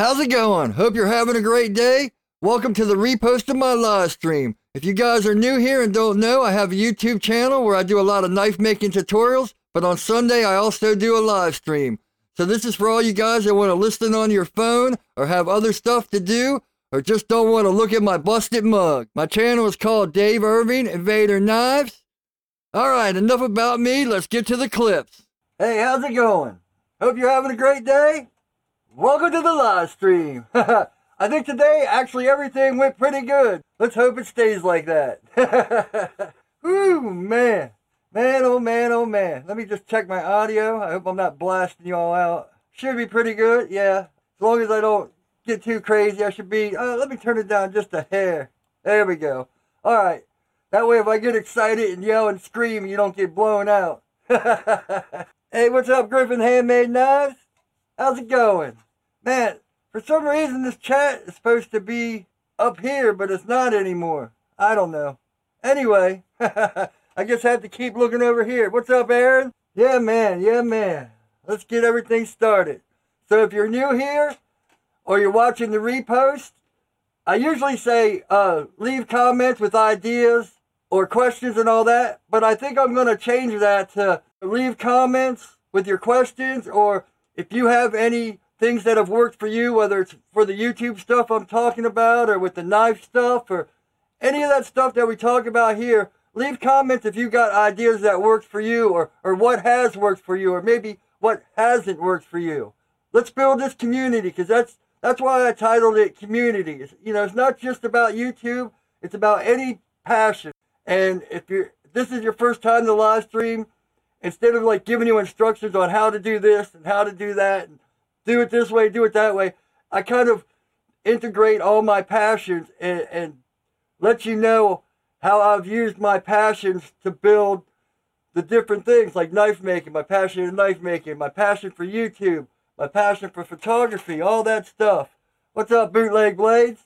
How's it going? Hope you're having a great day. Welcome to the repost of my live stream. If you guys are new here and don't know, I have a YouTube channel where I do a lot of knife making tutorials, but on Sunday I also do a live stream. So this is for all you guys that want to listen on your phone or have other stuff to do or just don't want to look at my busted mug. My channel is called Dave Irving Invader Knives. All right, enough about me. Let's get to the clips. Hey, how's it going? Hope you're having a great day. Welcome to the live stream. I think today actually everything went pretty good. Let's hope it stays like that. Whew, man. Man, oh man, oh man. Let me just check my audio. I hope I'm not blasting you all out. Should be pretty good, yeah. As long as I don't get too crazy, I should be. Uh, let me turn it down just a hair. There we go. All right. That way, if I get excited and yell and scream, you don't get blown out. hey, what's up, Griffin Handmade Knives? How's it going? Man, for some reason, this chat is supposed to be up here, but it's not anymore. I don't know. Anyway, I guess I have to keep looking over here. What's up, Aaron? Yeah, man. Yeah, man. Let's get everything started. So if you're new here or you're watching the repost, I usually say uh, leave comments with ideas or questions and all that, but I think I'm going to change that to leave comments with your questions or if you have any things that have worked for you, whether it's for the YouTube stuff I'm talking about or with the knife stuff or any of that stuff that we talk about here, leave comments if you got ideas that worked for you or, or what has worked for you or maybe what hasn't worked for you. Let's build this community because that's that's why I titled it community. It's, you know, it's not just about YouTube, it's about any passion. And if you're this is your first time to live stream, instead of like giving you instructions on how to do this and how to do that and do it this way, do it that way. I kind of integrate all my passions and, and let you know how I've used my passions to build the different things like knife making, my passion in knife making, my passion for YouTube, my passion for photography, all that stuff. What's up, Bootleg Blades?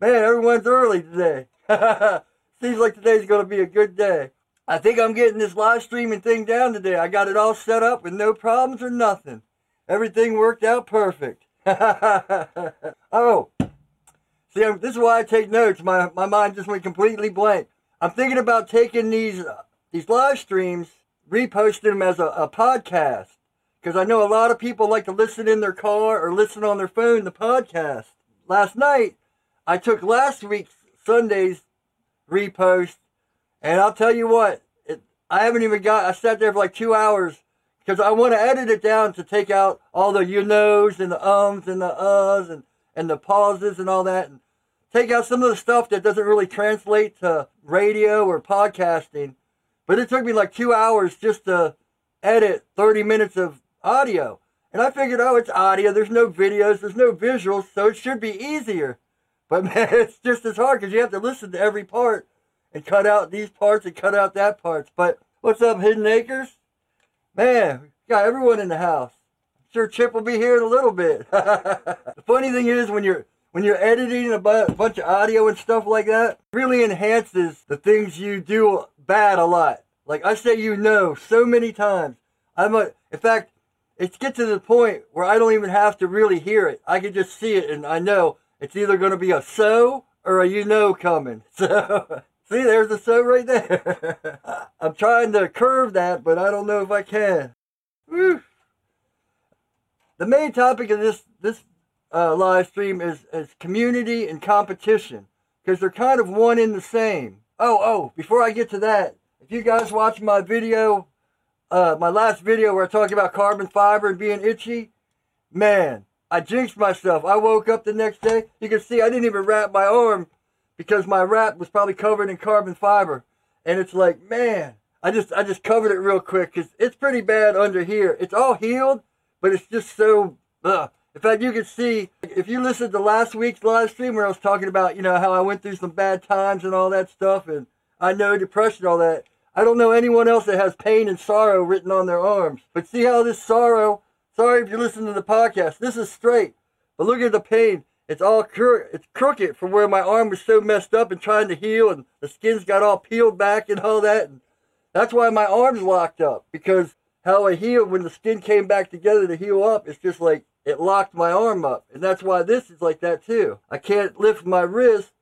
Man, everyone's early today. Seems like today's going to be a good day. I think I'm getting this live streaming thing down today. I got it all set up with no problems or nothing. Everything worked out perfect. oh, see, I'm, this is why I take notes. My, my mind just went completely blank. I'm thinking about taking these these live streams, reposting them as a, a podcast. Because I know a lot of people like to listen in their car or listen on their phone the podcast. Last night, I took last week's Sunday's repost, and I'll tell you what, it, I haven't even got, I sat there for like two hours because I want to edit it down to take out all the you knows and the ums and the uhs and, and the pauses and all that and take out some of the stuff that doesn't really translate to radio or podcasting. But it took me like two hours just to edit 30 minutes of audio. And I figured, oh, it's audio. There's no videos. There's no visuals. So it should be easier. But man, it's just as hard because you have to listen to every part and cut out these parts and cut out that parts. But what's up, Hidden Acres? Man, got everyone in the house. I'm sure Chip will be here in a little bit. the funny thing is when you're when you're editing a bunch of audio and stuff like that, really enhances the things you do bad a lot. Like I say, you know, so many times. I'm a, in fact, it's get to the point where I don't even have to really hear it. I can just see it, and I know it's either going to be a so or a you know coming. So See, there's the so right there. I'm trying to curve that, but I don't know if I can. Whew. The main topic of this this uh, live stream is, is community and competition because they're kind of one in the same. Oh, oh, before I get to that, if you guys watch my video, uh, my last video where I talked about carbon fiber and being itchy, man, I jinxed myself. I woke up the next day. You can see I didn't even wrap my arm because my wrap was probably covered in carbon fiber. And it's like, man, I just I just covered it real quick because it's pretty bad under here. It's all healed, but it's just so. Ugh. In fact, you can see if you listened to last week's live stream where I was talking about, you know, how I went through some bad times and all that stuff, and I know depression, all that. I don't know anyone else that has pain and sorrow written on their arms. But see how this sorrow, sorry if you listen to the podcast, this is straight. But look at the pain. It's all it's crooked from where my arm was so messed up and trying to heal, and the skin's got all peeled back and all that. And that's why my arm's locked up because how I healed when the skin came back together to heal up, it's just like it locked my arm up. And that's why this is like that too. I can't lift my wrist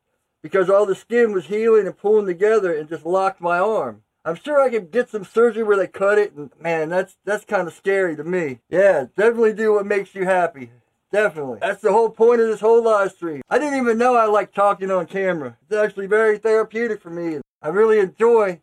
because all the skin was healing and pulling together and just locked my arm. I'm sure I could get some surgery where they cut it, and man, that's that's kind of scary to me. Yeah, definitely do what makes you happy. Definitely. That's the whole point of this whole live stream. I didn't even know I like talking on camera. It's actually very therapeutic for me. I really enjoy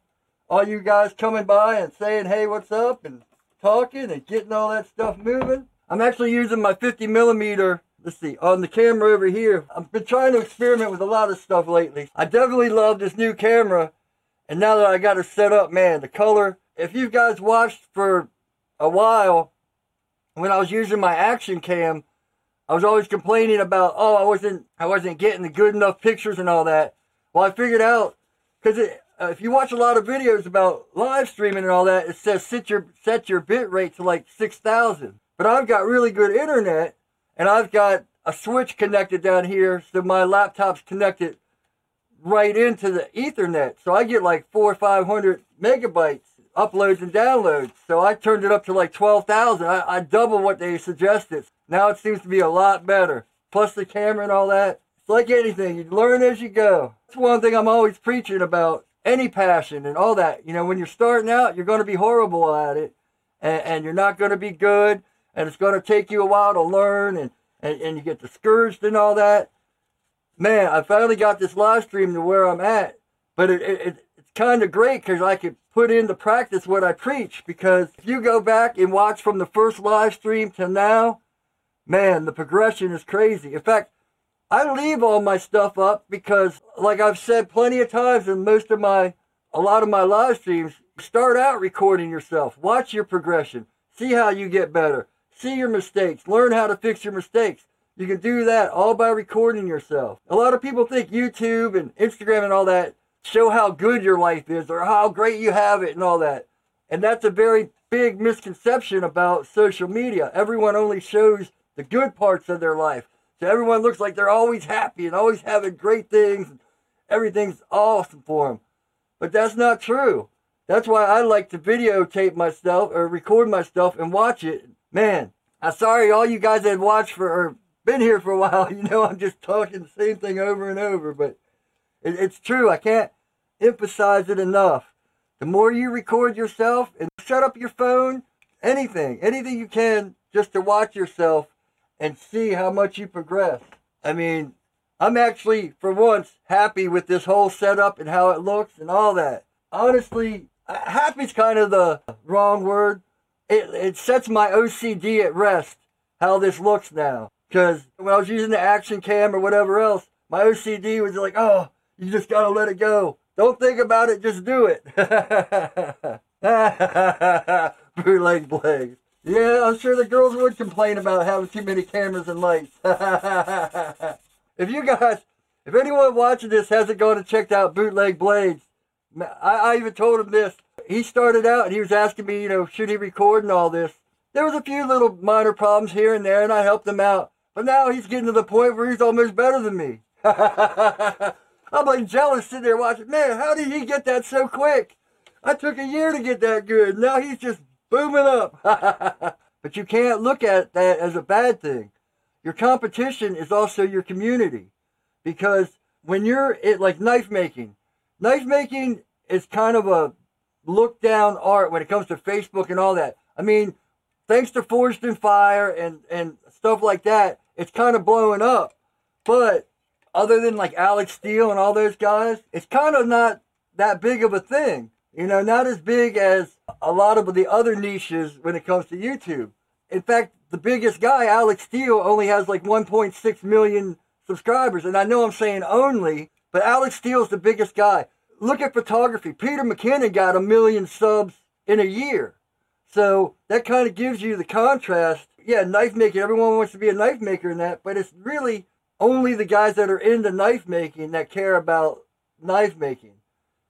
all you guys coming by and saying, hey, what's up, and talking and getting all that stuff moving. I'm actually using my 50 millimeter let's see, on the camera over here. I've been trying to experiment with a lot of stuff lately. I definitely love this new camera. And now that I got it set up, man, the color. If you guys watched for a while, when I was using my action cam, I was always complaining about, oh, I wasn't, I wasn't getting the good enough pictures and all that. Well, I figured out, because uh, if you watch a lot of videos about live streaming and all that, it says set your set your bit rate to like 6,000. But I've got really good internet, and I've got a switch connected down here, so my laptop's connected right into the Ethernet. So I get like four or five hundred megabytes uploads and downloads. So I turned it up to like 12,000. I, I double what they suggested. Now it seems to be a lot better. Plus the camera and all that. It's like anything, you learn as you go. That's one thing I'm always preaching about. Any passion and all that. You know, when you're starting out, you're going to be horrible at it. And, and you're not going to be good and it's going to take you a while to learn and, and, and you get discouraged and all that. Man, I finally got this live stream to where I'm at, but it, it, it's kind of great because I could put into practice what I preach because if you go back and watch from the first live stream to now, man, the progression is crazy. In fact, I leave all my stuff up because, like I've said plenty of times in most of my, a lot of my live streams, start out recording yourself, watch your progression, see how you get better, See your mistakes. Learn how to fix your mistakes. You can do that all by recording yourself. A lot of people think YouTube and Instagram and all that show how good your life is or how great you have it and all that. And that's a very big misconception about social media. Everyone only shows the good parts of their life. So everyone looks like they're always happy and always having great things. And everything's awesome for them. But that's not true. That's why I like to videotape myself or record myself and watch it Man, I'm sorry all you guys that watched for or been here for a while. You know I'm just talking the same thing over and over, but it, it's true. I can't emphasize it enough. The more you record yourself and shut up your phone, anything, anything you can just to watch yourself and see how much you progress. I mean, I'm actually, for once, happy with this whole setup and how it looks and all that. Honestly, uh, happy's kind of the wrong word it, it sets my OCD at rest how this looks now. Because when I was using the action cam or whatever else, my OCD was like, oh, you just gotta let it go. Don't think about it, just do it. Bootleg Blades. Yeah, I'm sure the girls would complain about having too many cameras and lights. if you guys, if anyone watching this hasn't gone and checked out Bootleg Blades, I, I even told him this he started out and he was asking me, you know, should he record and all this. There was a few little minor problems here and there, and I helped him out. But now he's getting to the point where he's almost better than me. I'm like jealous sitting there watching. Man, how did he get that so quick? I took a year to get that good. Now he's just booming up. but you can't look at that as a bad thing. Your competition is also your community. Because when you're it like knife making, knife making is kind of a look down art when it comes to Facebook and all that. I mean, thanks to Forged in Fire and, and stuff like that, it's kind of blowing up. But other than like Alex Steele and all those guys, it's kind of not that big of a thing. You know, not as big as a lot of the other niches when it comes to YouTube. In fact, the biggest guy, Alex Steele, only has like 1.6 million subscribers. And I know I'm saying only, but Alex Steele's the biggest guy look at photography. Peter McKinnon got a million subs in a year. So that kind of gives you the contrast. Yeah, knife maker. everyone wants to be a knife maker in that, but it's really only the guys that are into knife making that care about knife making.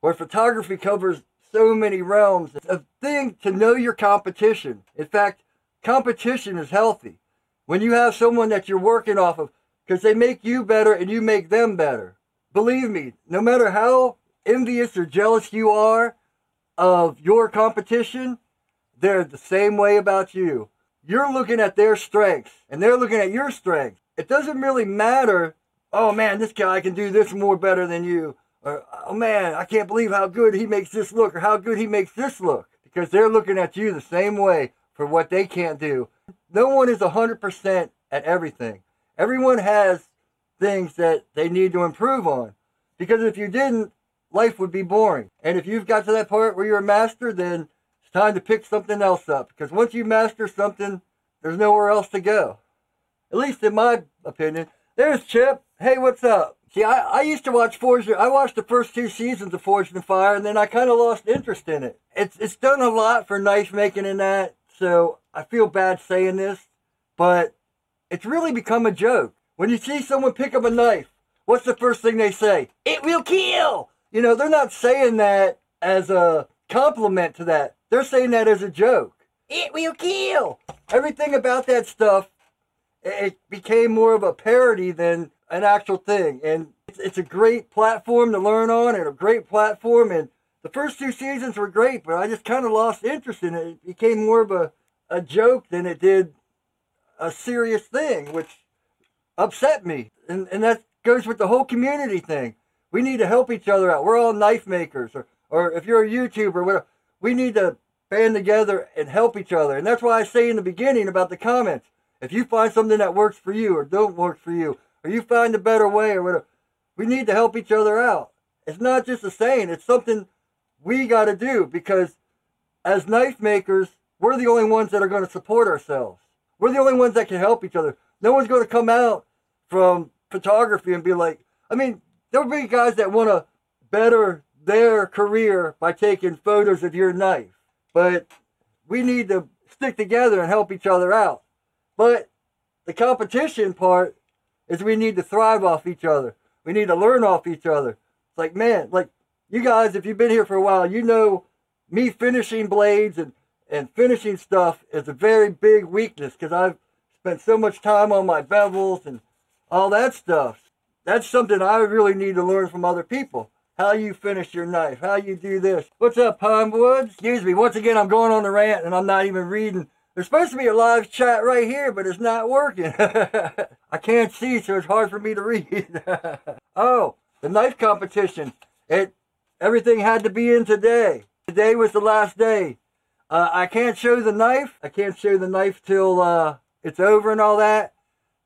Where photography covers so many realms. It's a thing to know your competition. In fact, competition is healthy. When you have someone that you're working off of, because they make you better and you make them better. Believe me, no matter how envious or jealous you are of your competition, they're the same way about you. you're looking at their strengths and they're looking at your strengths. It doesn't really matter, oh man, this guy can do this more better than you. Or, oh man, I can't believe how good he makes this look or how good he makes this look. Because they're looking at you the same way for what they can't do. No one is 100% at everything. Everyone has things that they need to improve on. Because if you didn't, life would be boring. And if you've got to that part where you're a master, then it's time to pick something else up. Because once you master something, there's nowhere else to go. At least in my opinion. There's Chip. Hey, what's up? See, I, I used to watch Forged. I watched the first two seasons of Forged in Fire, and then I kind of lost interest in it. It's it's done a lot for knife making in that, so I feel bad saying this, but it's really become a joke. When you see someone pick up a knife, what's the first thing they say? It will kill! You know, they're not saying that as a compliment to that. They're saying that as a joke. It will kill! Everything about that stuff, it became more of a parody than an actual thing. And it's, it's a great platform to learn on and a great platform. And the first two seasons were great, but I just kind of lost interest in it. It became more of a, a joke than it did a serious thing, which upset me. And, and that goes with the whole community thing. We need to help each other out. We're all knife makers, or, or if you're a YouTuber, whatever, we need to band together and help each other. And that's why I say in the beginning about the comments. If you find something that works for you or don't work for you, or you find a better way or whatever, we need to help each other out. It's not just a saying, it's something we got to do because as knife makers, we're the only ones that are going to support ourselves. We're the only ones that can help each other. No one's going to come out from photography and be like, I mean, there'll be guys that want to better their career by taking photos of your knife, but we need to stick together and help each other out. But the competition part is we need to thrive off each other. We need to learn off each other. It's like, man, like you guys, if you've been here for a while, you know me finishing blades and, and finishing stuff is a very big weakness because I've spent so much time on my bevels and all that stuff. That's something I really need to learn from other people. How you finish your knife, how you do this. What's up, Pinewood? Excuse me, once again, I'm going on the rant and I'm not even reading. There's supposed to be a live chat right here, but it's not working. I can't see, so it's hard for me to read. oh, the knife competition. It everything had to be in today. Today was the last day. Uh, I can't show the knife. I can't show the knife till uh, it's over and all that.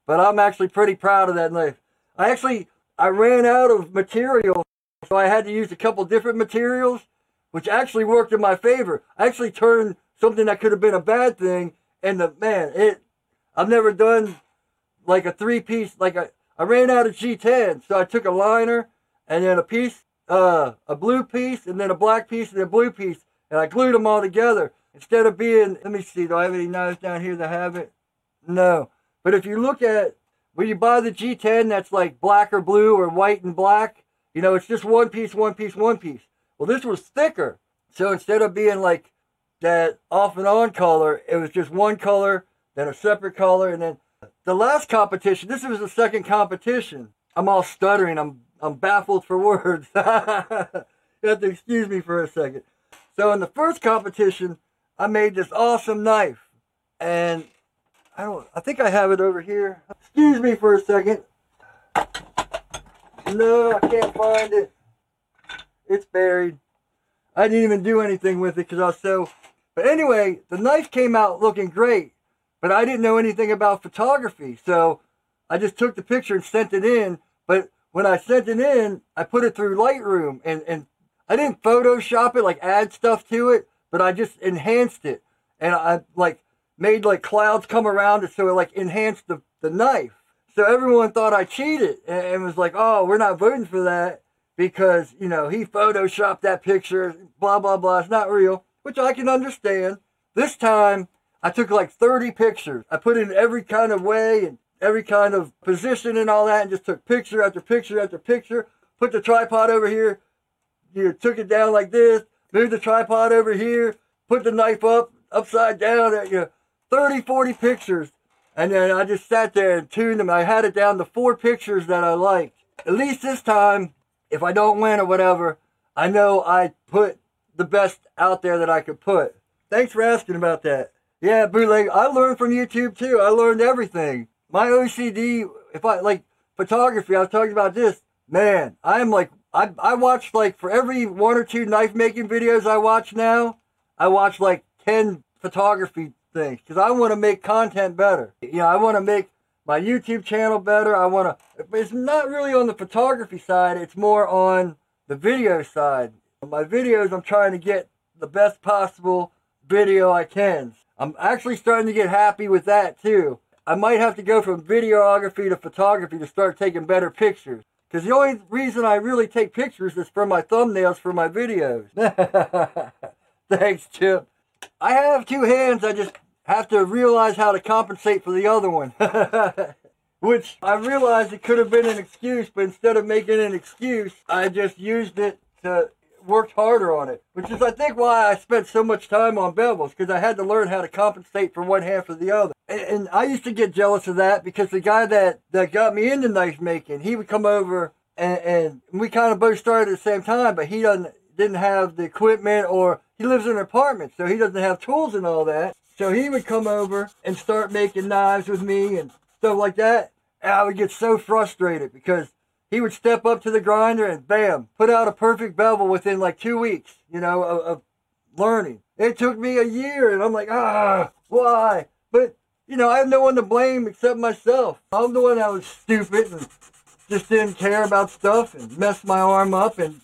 But I'm actually pretty proud of that knife. I actually I ran out of material, so I had to use a couple different materials, which actually worked in my favor. I actually turned something that could have been a bad thing, and the man, it I've never done like a three piece like a I ran out of G10, so I took a liner and then a piece, uh, a blue piece, and then a black piece, and a blue piece, and I glued them all together. Instead of being, let me see, do I have any knives down here that have it? No. But if you look at when you buy the G10 that's like black or blue or white and black, you know, it's just one piece, one piece, one piece. Well, this was thicker. So instead of being like that off and on color, it was just one color, then a separate color, and then the last competition, this was the second competition. I'm all stuttering. I'm I'm baffled for words. you have to excuse me for a second. So in the first competition, I made this awesome knife. And I don't I think I have it over here. Excuse me for a second. No, I can't find it. It's buried. I didn't even do anything with it because I was so but anyway, the knife came out looking great, but I didn't know anything about photography. So I just took the picture and sent it in. But when I sent it in, I put it through Lightroom and, and I didn't Photoshop it, like add stuff to it, but I just enhanced it. And I like made like clouds come around it so it like enhanced the, the knife. So everyone thought I cheated and was like, oh, we're not voting for that because, you know, he Photoshopped that picture, blah, blah, blah. It's not real which I can understand. This time, I took like 30 pictures. I put in every kind of way and every kind of position and all that, and just took picture after picture after picture. Put the tripod over here. You took it down like this. Moved the tripod over here. Put the knife up, upside down. At, you know, 30, 40 pictures. And then I just sat there and tuned them. I had it down to four pictures that I liked. At least this time, if I don't win or whatever, I know I put the best out there that I could put. Thanks for asking about that. Yeah, bootleg. I learned from YouTube too. I learned everything. My OCD, if I like photography, I was talking about this. Man, I'm like, I I watch like for every one or two knife making videos I watch now, I watch like ten photography things because I want to make content better. You know, I want to make my YouTube channel better. I want to. It's not really on the photography side. It's more on the video side. My videos, I'm trying to get the best possible video I can. I'm actually starting to get happy with that too. I might have to go from videography to photography to start taking better pictures. Because the only reason I really take pictures is for my thumbnails for my videos. Thanks, Chip. I have two hands. I just have to realize how to compensate for the other one. Which I realized it could have been an excuse, but instead of making an excuse, I just used it to worked harder on it, which is I think why I spent so much time on bevels because I had to learn how to compensate for one half for the other. And, and, I used to get jealous of that because the guy that that got me into knife making, he would come over and, and we kind of both started at the same time, but he doesn't didn't have the equipment or he lives in an apartment, so he doesn't have tools and all that. So he would come over and start making knives with me and stuff like that. And I would get so frustrated because he would step up to the grinder and bam, put out a perfect bevel within like two weeks, you know, of, of learning. It took me a year and I'm like, ah, why? But, you know, I have no one to blame except myself. I'm the one that was stupid and just didn't care about stuff and messed my arm up and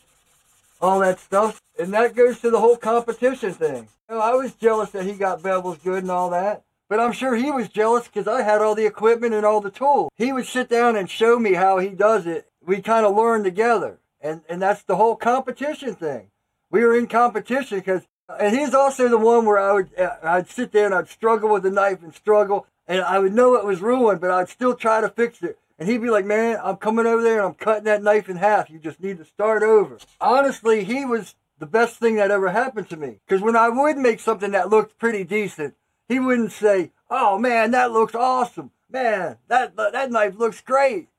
all that stuff. And that goes to the whole competition thing. You know, I was jealous that he got bevels good and all that. But I'm sure he was jealous because I had all the equipment and all the tools. He would sit down and show me how he does it. We kind of learn together. And, and that's the whole competition thing. We were in competition because, and he's also the one where I would, uh, I'd sit there and I'd struggle with the knife and struggle and I would know it was ruined, but I'd still try to fix it. And he'd be like, man, I'm coming over there and I'm cutting that knife in half. You just need to start over. Honestly, he was the best thing that ever happened to me. Because when I would make something that looked pretty decent, he wouldn't say, "Oh man, that looks awesome. Man, that that knife looks great."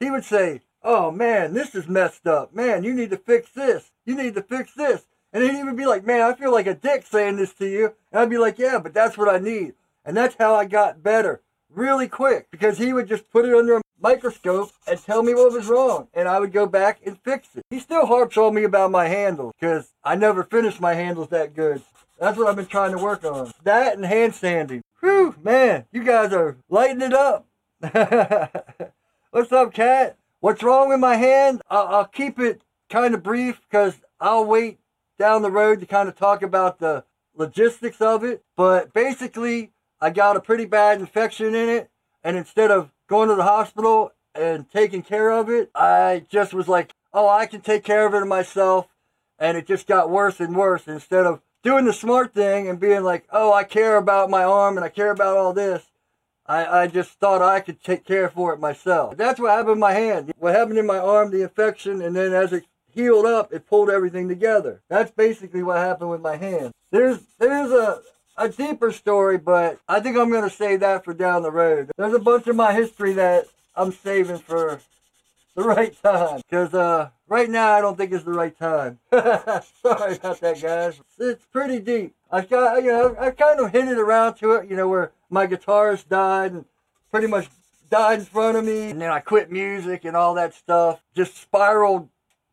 He would say, "Oh man, this is messed up. Man, you need to fix this. You need to fix this." And he would even be like, "Man, I feel like a dick saying this to you." And I'd be like, "Yeah, but that's what I need." And that's how I got better really quick because he would just put it under a microscope and tell me what was wrong and I would go back and fix it. He still harps on me about my handles because I never finished my handles that good. That's what I've been trying to work on. That and hand sanding. Whew, man, you guys are lighting it up. What's up, Cat? What's wrong with my hand? I'll, I'll keep it kind of brief because I'll wait down the road to kind of talk about the logistics of it. But basically, I got a pretty bad infection in it. And instead of going to the hospital and taking care of it, I just was like, oh, I can take care of it myself. And it just got worse and worse. Instead of doing the smart thing and being like, oh, I care about my arm and I care about all this. I, I just thought I could take care for it myself. That's what happened in my hand. What happened in my arm, the infection, and then as it healed up, it pulled everything together. That's basically what happened with my hand. There's there's a a deeper story, but I think I'm gonna save that for down the road. There's a bunch of my history that I'm saving for the right time. Because uh, right now, I don't think it's the right time. Sorry about that, guys. It's pretty deep. I got, you know, I kind of hinted around to it, you know, where my guitarist died and pretty much died in front of me. And then I quit music and all that stuff. Just spiraled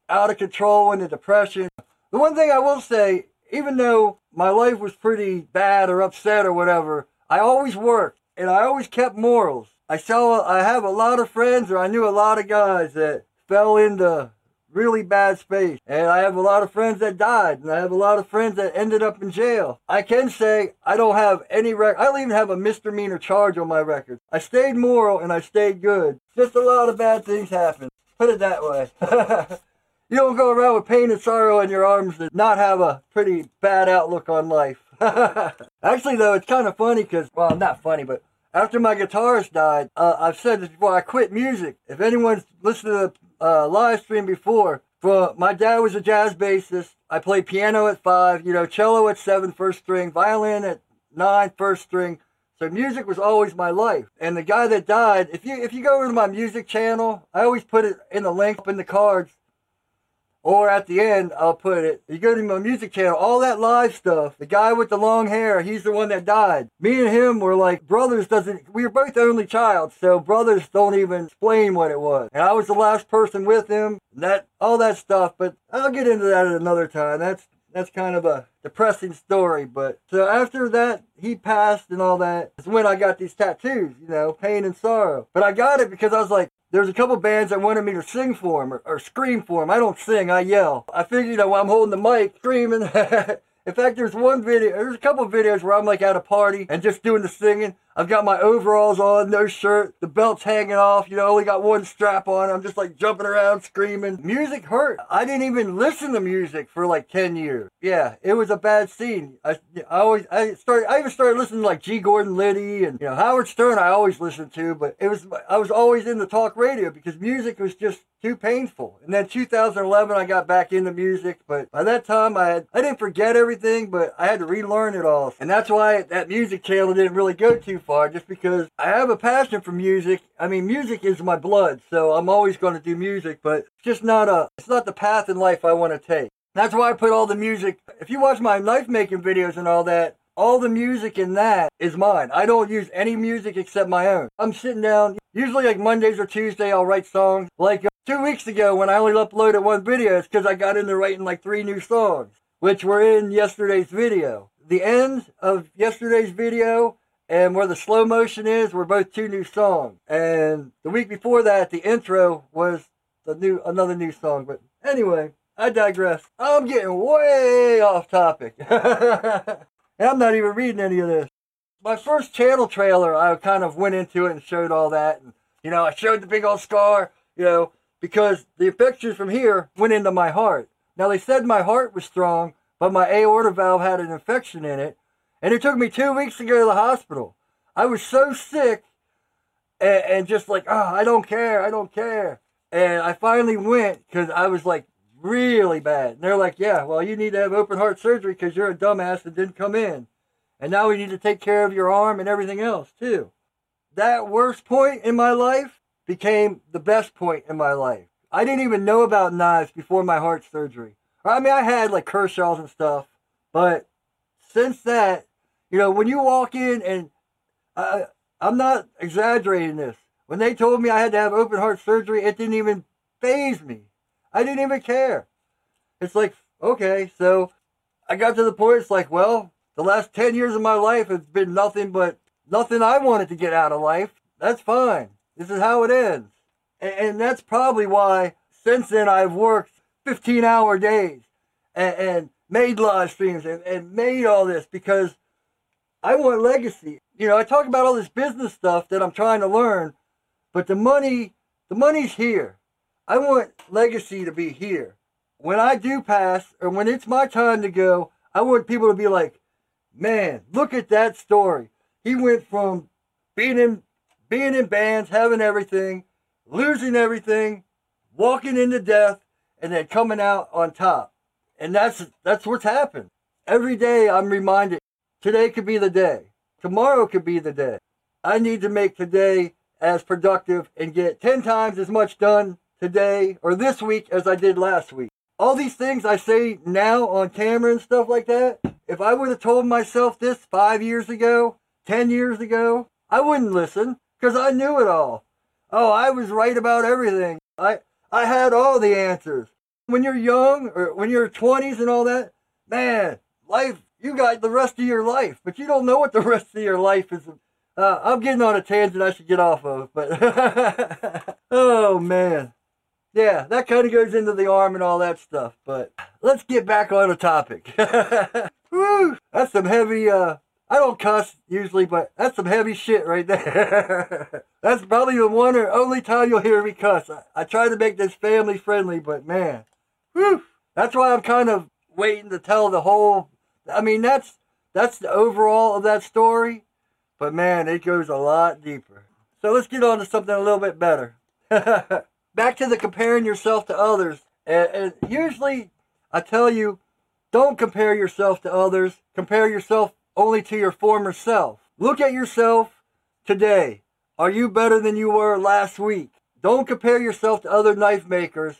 out of control into depression. The one thing I will say, even though my life was pretty bad or upset or whatever, I always worked and I always kept morals. I saw I have a lot of friends or I knew a lot of guys that fell into really bad space. And I have a lot of friends that died, and I have a lot of friends that ended up in jail. I can say I don't have any record. I don't even have a misdemeanor charge on my record. I stayed moral and I stayed good. Just a lot of bad things happen. Put it that way. you don't go around with pain and sorrow in your arms and not have a pretty bad outlook on life. Actually, though, it's kind of funny because, well, not funny, but after my guitarist died, uh, I've said this before, I quit music. If anyone's listened to uh, live stream before, for my dad was a jazz bassist. I played piano at five, you know, cello at seven, first string, violin at nine, first string. So music was always my life. And the guy that died, if you if you go over to my music channel, I always put it in the link in the cards. Or at the end, I'll put it, you go to my music channel, all that live stuff, the guy with the long hair, he's the one that died. Me and him were like brothers doesn't, we were both the only child, so brothers don't even explain what it was. And I was the last person with him, that, all that stuff, but I'll get into that at another time. That's, that's kind of a depressing story. But so after that, he passed and all that. Is when I got these tattoos, you know, pain and sorrow. But I got it because I was like, there's a couple bands that wanted me to sing for them or, or scream for them. I don't sing, I yell. I figured, you know, while I'm holding the mic, screaming. In fact, there's one video, there's a couple videos where I'm like at a party and just doing the singing. I've got my overalls on, no shirt, the belt's hanging off, you know, only got one strap on. I'm just like jumping around, screaming. Music hurt. I didn't even listen to music for like 10 years. Yeah, it was a bad scene. I, I always, I started, I even started listening to like G. Gordon Liddy and, you know, Howard Stern I always listened to, but it was, I was always in the talk radio because music was just too painful. And then 2011, I got back into music, but by that time, I had, I didn't forget everything, but I had to relearn it all. And that's why that music channel didn't really go too far, just because I have a passion for music. I mean, music is my blood, so I'm always going to do music, but it's just not a, it's not the path in life I want to take. That's why I put all the music. If you watch my knife making videos and all that, all the music in that is mine. I don't use any music except my own. I'm sitting down, usually like Mondays or Tuesday, I'll write songs. Like uh, two weeks ago when I only uploaded one video, it's because I got into writing like three new songs, which were in yesterday's video. The end of yesterday's video and where the slow motion is were both two new songs. And the week before that, the intro was the new another new song. But anyway, I digress. I'm getting way off topic. I'm not even reading any of this. My first channel trailer, I kind of went into it and showed all that. And, you know, I showed the big old scar, you know, because the pictures from here went into my heart. Now, they said my heart was strong, but my aorta valve had an infection in it. And it took me two weeks to go to the hospital. I was so sick and, and just like, oh, I don't care, I don't care. And I finally went because I was like really bad. And they're like, yeah, well, you need to have open heart surgery because you're a dumbass and didn't come in. And now we need to take care of your arm and everything else too. That worst point in my life became the best point in my life. I didn't even know about knives before my heart surgery. I mean, I had like Kershaw's and stuff, but since that, you know, when you walk in and I, I'm not exaggerating this. When they told me I had to have open heart surgery, it didn't even phase me. I didn't even care. It's like, okay, so I got to the point, it's like, well, the last 10 years of my life has been nothing but nothing I wanted to get out of life. That's fine. This is how it ends. And, that's probably why since then I've worked 15 hour days and, and made live streams and, and made all this because I want legacy. You know, I talk about all this business stuff that I'm trying to learn, but the money, the money's here. I want legacy to be here. When I do pass, or when it's my time to go, I want people to be like, man, look at that story. He went from being in being in bands, having everything, losing everything, walking into death, and then coming out on top. And that's that's what's happened. Every day I'm reminded today could be the day. Tomorrow could be the day. I need to make today as productive and get 10 times as much done today or this week as I did last week. All these things I say now on camera and stuff like that, if I would have told myself this five years ago, 10 years ago, I wouldn't listen because I knew it all. Oh, I was right about everything. I, I had all the answers. When you're young or when you're 20s and all that, man, life, you got the rest of your life, but you don't know what the rest of your life is. Uh, I'm getting on a tangent I should get off of, but oh man. Yeah, that kind of goes into the arm and all that stuff, but let's get back on the topic. Woo, that's some heavy, uh, I don't cuss usually, but that's some heavy shit right there. that's probably the one or only time you'll hear me cuss. I, I try to make this family friendly, but man, whew, that's why I'm kind of waiting to tell the whole. I mean, that's that's the overall of that story, but man, it goes a lot deeper. So let's get on to something a little bit better. Back to the comparing yourself to others, and, and usually I tell you, don't compare yourself to others. Compare yourself only to your former self. Look at yourself today. Are you better than you were last week? Don't compare yourself to other knife makers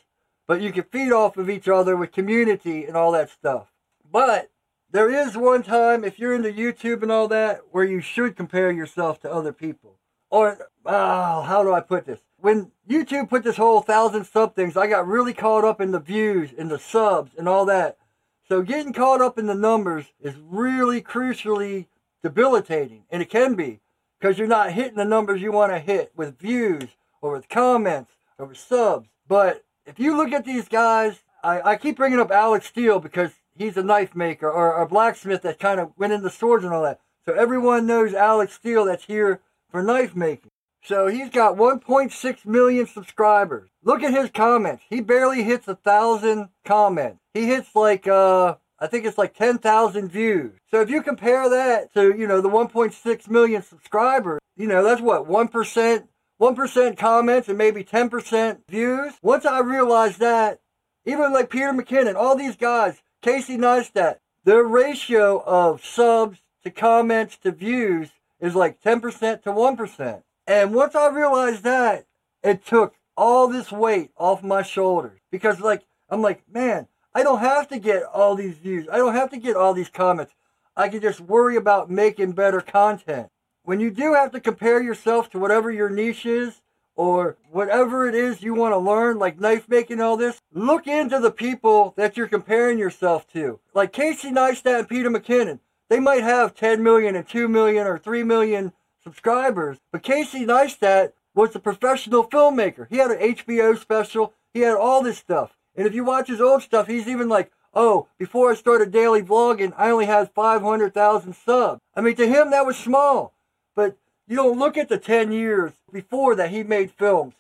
but you can feed off of each other with community and all that stuff. But there is one time, if you're into YouTube and all that, where you should compare yourself to other people. Or, oh, how do I put this? When YouTube put this whole thousand sub things, I got really caught up in the views and the subs and all that. So getting caught up in the numbers is really crucially debilitating, and it can be because you're not hitting the numbers you want to hit with views or with comments or with subs. But if you look at these guys, I, I keep bringing up Alex Steele because he's a knife maker or a blacksmith that kind of went into swords and all that. So everyone knows Alex Steele that's here for knife making. So he's got 1.6 million subscribers. Look at his comments. He barely hits a thousand comments. He hits like uh I think it's like 10,000 views. So if you compare that to, you know, the 1.6 million subscribers, you know, that's what 1% 1% comments and maybe 10% views. Once I realized that, even like Peter McKinnon, all these guys, Casey Neistat, their ratio of subs to comments to views is like 10% to 1%. And once I realized that, it took all this weight off my shoulders because like I'm like, man, I don't have to get all these views. I don't have to get all these comments. I can just worry about making better content. When you do have to compare yourself to whatever your niche is or whatever it is you want to learn, like knife making all this, look into the people that you're comparing yourself to. Like Casey Neistat and Peter McKinnon. They might have 10 million and 2 million or 3 million subscribers, but Casey Neistat was a professional filmmaker. He had an HBO special. He had all this stuff. And if you watch his old stuff, he's even like, oh, before I started daily vlogging, I only had 500,000 subs. I mean, to him, that was small. But you don't look at the 10 years before that he made films.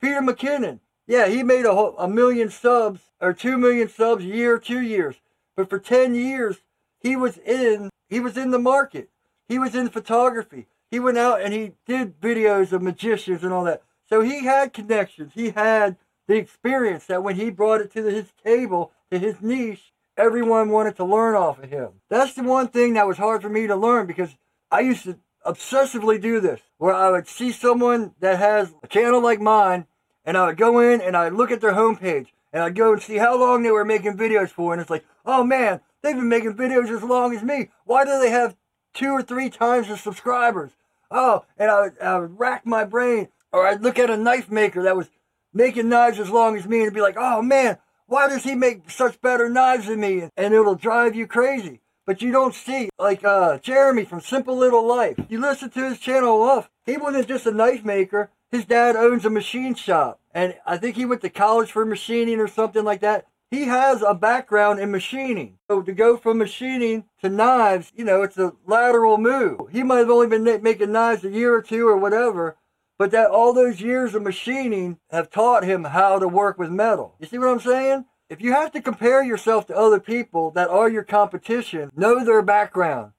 Peter McKinnon, yeah, he made a, a million subs or 2 million subs a year, two years. But for 10 years, he was in, he was in the market. He was in photography. He went out and he did videos of magicians and all that. So he had connections. He had the experience that when he brought it to his table, to his niche, everyone wanted to learn off of him. That's the one thing that was hard for me to learn because I used to obsessively do this, where I would see someone that has a channel like mine, and I would go in and I'd look at their homepage, and I'd go and see how long they were making videos for, and it's like, oh man, they've been making videos as long as me. Why do they have two or three times the subscribers? Oh, and I would, I would rack my brain, or I'd look at a knife maker that was making knives as long as me and be like, oh man, why does he make such better knives than me? And it'll drive you crazy. But you don't see, like uh, Jeremy from Simple Little Life. You listen to his channel enough. He wasn't just a knife maker. His dad owns a machine shop. And I think he went to college for machining or something like that. He has a background in machining. So to go from machining to knives, you know, it's a lateral move. He might have only been making knives a year or two or whatever, but that all those years of machining have taught him how to work with metal. You see what I'm saying? If you have to compare yourself to other people that are your competition, know their background.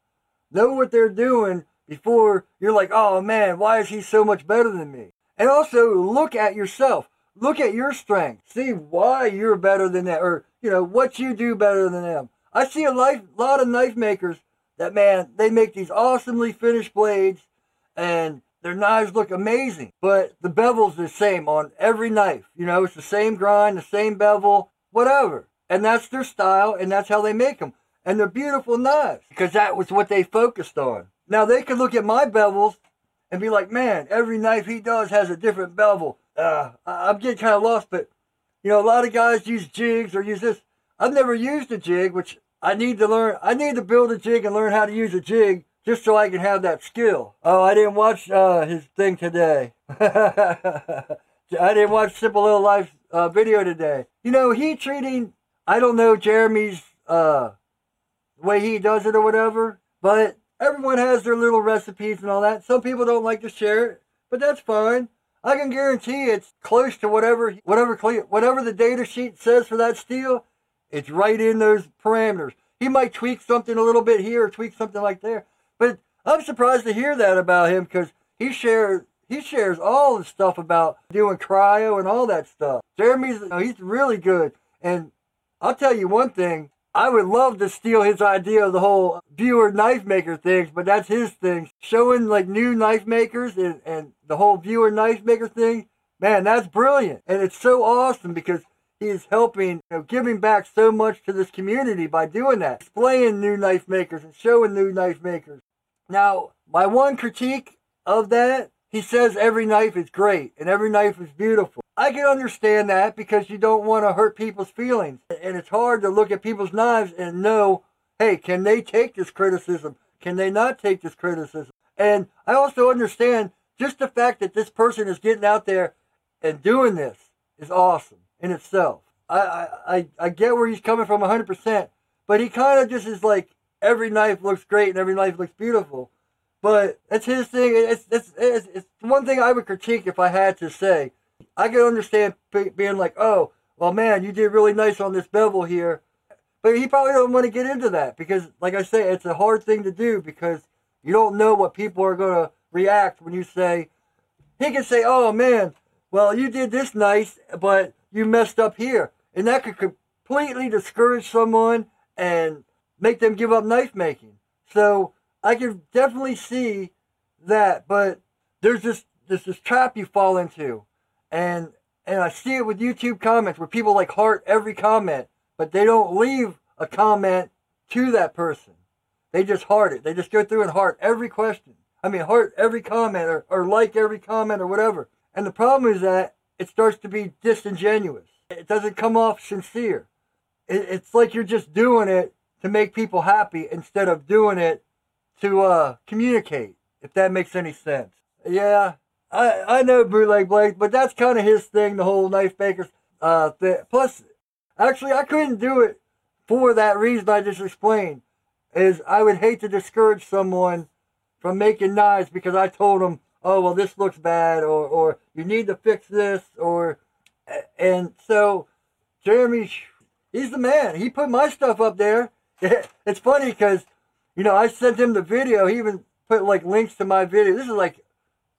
Know what they're doing before you're like, oh man, why is he so much better than me? And also look at yourself. Look at your strength. See why you're better than that or, you know, what you do better than them. I see a life, lot of knife makers that, man, they make these awesomely finished blades and their knives look amazing, but the bevel's the same on every knife. You know, it's the same grind, the same bevel, whatever. And that's their style, and that's how they make them. And they're beautiful knives because that was what they focused on. Now they could look at my bevels and be like, man, every knife he does has a different bevel. Uh, I'm getting kind of lost, but you know, a lot of guys use jigs or use this. I've never used a jig, which I need to learn. I need to build a jig and learn how to use a jig just so I can have that skill. Oh, I didn't watch uh, his thing today. I didn't watch Simple Little Life uh, video today. You know, he treating, I don't know Jeremy's uh, way he does it or whatever, but everyone has their little recipes and all that. Some people don't like to share it, but that's fine. I can guarantee it's close to whatever whatever whatever the data sheet says for that steel. It's right in those parameters. He might tweak something a little bit here or tweak something like there, I'm surprised to hear that about him because he shares he shares all the stuff about doing cryo and all that stuff. Jeremy's he's really good, and I'll tell you one thing. I would love to steal his idea of the whole viewer knife maker things, but that's his thing. Showing like new knife makers and, and the whole viewer knife maker thing, man, that's brilliant. And it's so awesome because he's helping, you know, giving back so much to this community by doing that, displaying new knife makers and showing new knife makers. Now, my one critique of that, he says every knife is great and every knife is beautiful. I can understand that because you don't want to hurt people's feelings. And it's hard to look at people's knives and know, hey, can they take this criticism? Can they not take this criticism? And I also understand just the fact that this person is getting out there and doing this is awesome in itself. I, I, I get where he's coming from 100%, but he kind of just is like, every knife looks great and every knife looks beautiful. But it's his thing. It's, it's, it's, it's one thing I would critique if I had to say. I can understand being like, oh, well, man, you did really nice on this bevel here. But he probably don't want to get into that because, like I say, it's a hard thing to do because you don't know what people are going to react when you say, he can say, oh, man, well, you did this nice, but you messed up here. And that could completely discourage someone and make them give up knife making. So I can definitely see that, but there's this, this, this trap you fall into. And, and I see it with YouTube comments where people like heart every comment, but they don't leave a comment to that person. They just heart it. They just go through and heart every question. I mean, heart every comment or, or like every comment or whatever. And the problem is that it starts to be disingenuous. It doesn't come off sincere. It, it's like you're just doing it to make people happy instead of doing it to uh, communicate, if that makes any sense. Yeah, I, I know Bootleg Blade, but that's kind of his thing, the whole knife makers uh, thing. Plus, actually, I couldn't do it for that reason I just explained. Is I would hate to discourage someone from making knives because I told them, oh, well, this looks bad, or, or you need to fix this, or, and so Jeremy, he's the man. He put my stuff up there. It's funny because, you know, I sent him the video. He even put like links to my video. This is like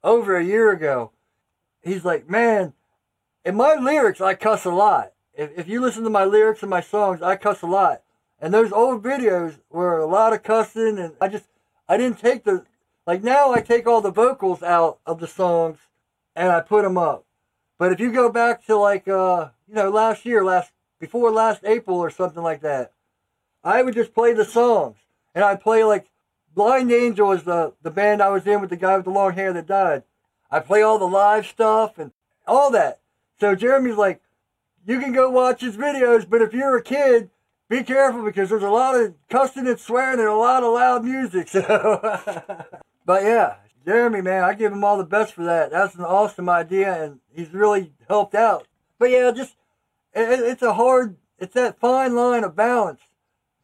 over a year ago. He's like, man, in my lyrics, I cuss a lot. If, if you listen to my lyrics and my songs, I cuss a lot. And those old videos were a lot of cussing, and I just, I didn't take the, like now I take all the vocals out of the songs and I put them up. But if you go back to like, uh, you know, last year, last, before last April or something like that, I would just play the songs. And I'd play like Blind Angel is the, the band I was in with the guy with the long hair that died. I play all the live stuff and all that. So Jeremy's like, you can go watch his videos, but if you're a kid, be careful because there's a lot of cussing and swearing and a lot of loud music. So, but yeah, Jeremy, man, I give him all the best for that. That's an awesome idea, and he's really helped out. But yeah, just it, it's a hard, it's that fine line of balance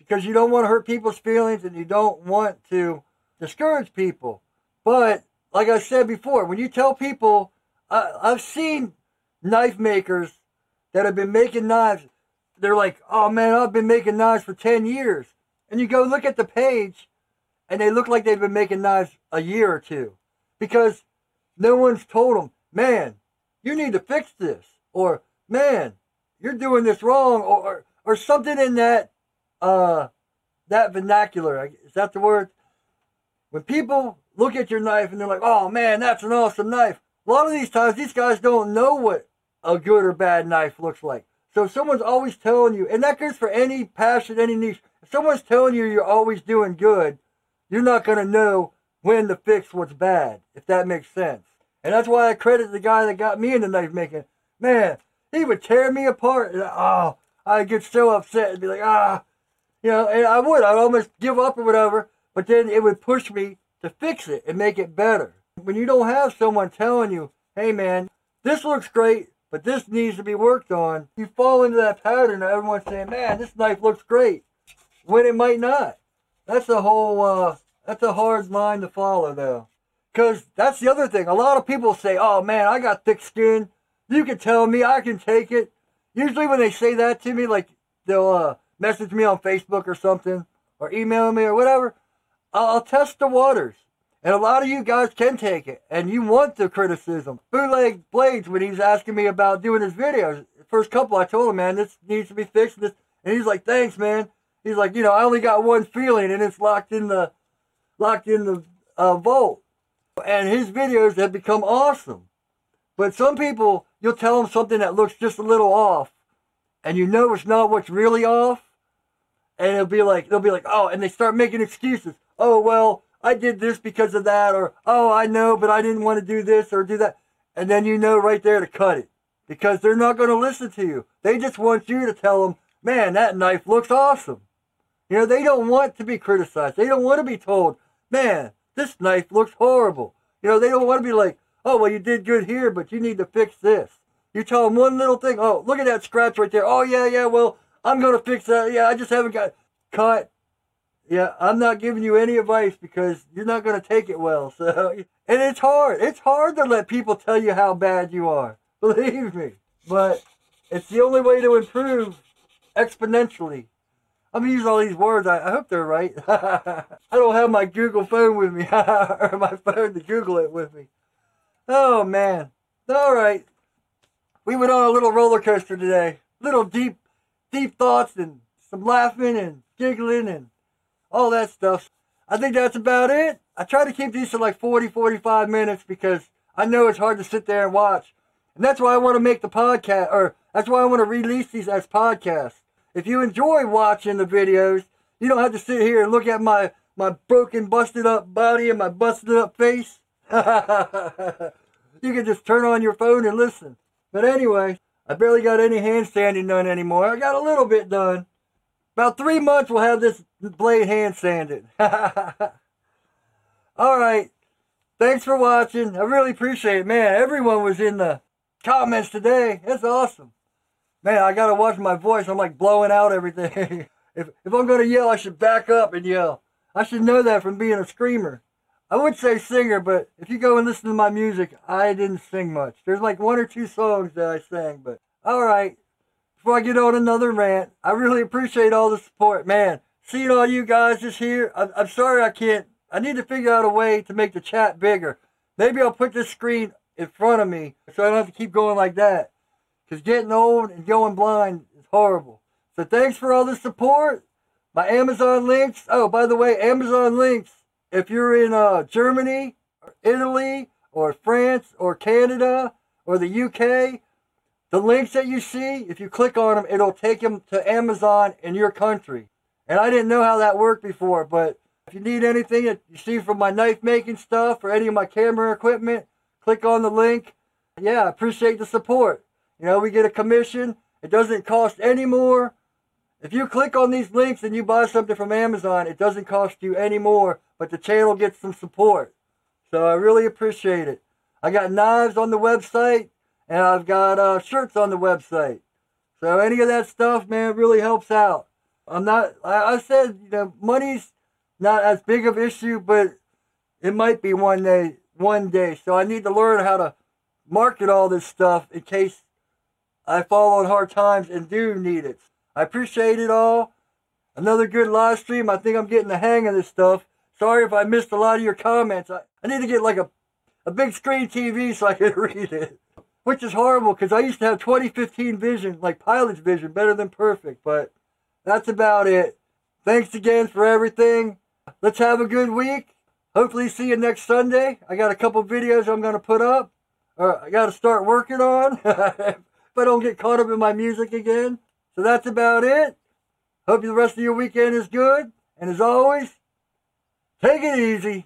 because you don't want to hurt people's feelings and you don't want to discourage people. But like I said before, when you tell people, I, I've seen knife makers that have been making knives. They're like, oh man, I've been making knives for 10 years. And you go look at the page and they look like they've been making knives a year or two because no one's told them, man, you need to fix this. Or, man, you're doing this wrong. Or, or, or something in that uh, that vernacular. Is that the word? When people look at your knife and they're like, oh man, that's an awesome knife. A lot of these times, these guys don't know what a good or bad knife looks like. So if someone's always telling you, and that goes for any passion, any niche. If someone's telling you you're always doing good, you're not going to know when to fix what's bad, if that makes sense. And that's why I credit the guy that got me into knife making. Man, he would tear me apart. And, oh, I'd get so upset and be like, ah, you know, and I would. I'd almost give up or whatever, but then it would push me to fix it and make it better. When you don't have someone telling you, hey man, this looks great, but this needs to be worked on, you fall into that pattern of everyone saying, man, this knife looks great, when it might not. That's a whole, uh, that's a hard line to follow though. Because that's the other thing. A lot of people say, oh man, I got thick skin. You can tell me, I can take it. Usually when they say that to me, like, they'll, uh, message me on Facebook or something, or email me or whatever, I'll, I'll test the waters. And a lot of you guys can take it, and you want the criticism. Bootleg Blades, when he's asking me about doing his videos, first couple I told him, man, this needs to be fixed. This, and he's like, thanks, man. He's like, you know, I only got one feeling, and it's locked in the, locked in the uh, vault. And his videos have become awesome. But some people, you'll tell them something that looks just a little off, and you know it's not what's really off, and it'll be like they'll be like, oh, and they start making excuses. Oh well, I did this because of that, or oh, I know, but I didn't want to do this or do that, and then you know right there to cut it because they're not going to listen to you. They just want you to tell them, man, that knife looks awesome. You know, they don't want to be criticized. They don't want to be told, man, this knife looks horrible. You know, they don't want to be like, oh, well, you did good here, but you need to fix this. You tell them one little thing, oh, look at that scratch right there. Oh, yeah, yeah, well, I'm going to fix that. Yeah, I just haven't got cut. Yeah, I'm not giving you any advice because you're not going to take it well. So, and it's hard. It's hard to let people tell you how bad you are. Believe me. But it's the only way to improve exponentially. I'm using all these words. I, I hope they're right. I don't have my Google phone with me or my phone to Google it with me. Oh man. All right. We went on a little roller coaster today. Little deep, deep thoughts and some laughing and giggling and all that stuff. I think that's about it. I try to keep these to like 40, 45 minutes because I know it's hard to sit there and watch. And that's why I want to make the podcast, or that's why I want to release these as podcasts. If you enjoy watching the videos, you don't have to sit here and look at my, my broken, busted up body and my busted up face. you can just turn on your phone and listen. But anyway, I barely got any hand sanding done anymore. I got a little bit done. About three months we'll have this blade hand sanded. All right. Thanks for watching. I really appreciate it. Man, everyone was in the comments today. It's awesome. Man, I gotta watch my voice. I'm like blowing out everything. if, if I'm gonna yell, I should back up and yell. I should know that from being a screamer. I would say singer, but if you go and listen to my music, I didn't sing much. There's like one or two songs that I sang, but alright. Before I get on another rant, I really appreciate all the support. Man, seeing all you guys just here, I'm, I'm sorry I can't. I need to figure out a way to make the chat bigger. Maybe I'll put this screen in front of me so I don't have to keep going like that. Because getting old and going blind is horrible. So thanks for all the support. My Amazon links. Oh, by the way, Amazon links. If you're in uh, Germany, or Italy, or France, or Canada, or the UK, the links that you see, if you click on them, it'll take them to Amazon in your country. And I didn't know how that worked before, but if you need anything that you see from my knife making stuff or any of my camera equipment, click on the link. Yeah, I appreciate the support. You know, we get a commission. It doesn't cost any more. If you click on these links and you buy something from Amazon, it doesn't cost you any more, but the channel gets some support. So I really appreciate it. I got knives on the website, and I've got uh, shirts on the website. So any of that stuff, man, really helps out. I'm not, I, I said, you know, money's not as big of issue, but it might be one day, one day. So I need to learn how to market all this stuff in case I fall on hard times and do need it. I appreciate it all. Another good live stream. I think I'm getting the hang of this stuff. Sorry if I missed a lot of your comments. I, I need to get like a, a big screen TV so I can read it. Which is horrible because I used to have 2015 vision, like pilot's vision, better than perfect. But that's about it. Thanks again for everything. Let's have a good week. Hopefully see you next Sunday. I got a couple videos I'm going to put up. Or I got to start working on. if I don't get caught up in my music again. So that's about it. Hope the rest of your weekend is good. And as always, take it easy.